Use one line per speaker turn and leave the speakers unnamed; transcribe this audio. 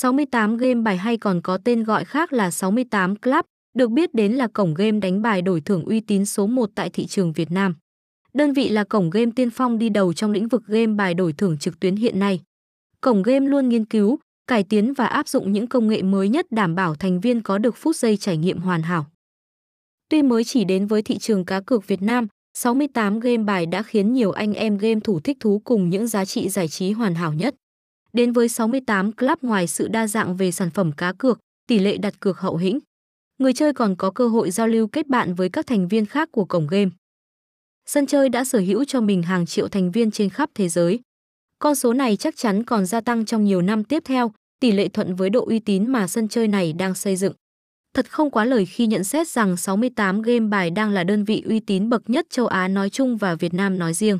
68 Game bài hay còn có tên gọi khác là 68 Club, được biết đến là cổng game đánh bài đổi thưởng uy tín số 1 tại thị trường Việt Nam. Đơn vị là cổng game tiên phong đi đầu trong lĩnh vực game bài đổi thưởng trực tuyến hiện nay. Cổng game luôn nghiên cứu, cải tiến và áp dụng những công nghệ mới nhất đảm bảo thành viên có được phút giây trải nghiệm hoàn hảo. Tuy mới chỉ đến với thị trường cá cược Việt Nam, 68 game bài đã khiến nhiều anh em game thủ thích thú cùng những giá trị giải trí hoàn hảo nhất. Đến với 68 Club ngoài sự đa dạng về sản phẩm cá cược, tỷ lệ đặt cược hậu hĩnh, người chơi còn có cơ hội giao lưu kết bạn với các thành viên khác của cổng game. Sân chơi đã sở hữu cho mình hàng triệu thành viên trên khắp thế giới. Con số này chắc chắn còn gia tăng trong nhiều năm tiếp theo, tỷ lệ thuận với độ uy tín mà sân chơi này đang xây dựng. Thật không quá lời khi nhận xét rằng 68 game bài đang là đơn vị uy tín bậc nhất châu Á nói chung và Việt Nam nói riêng.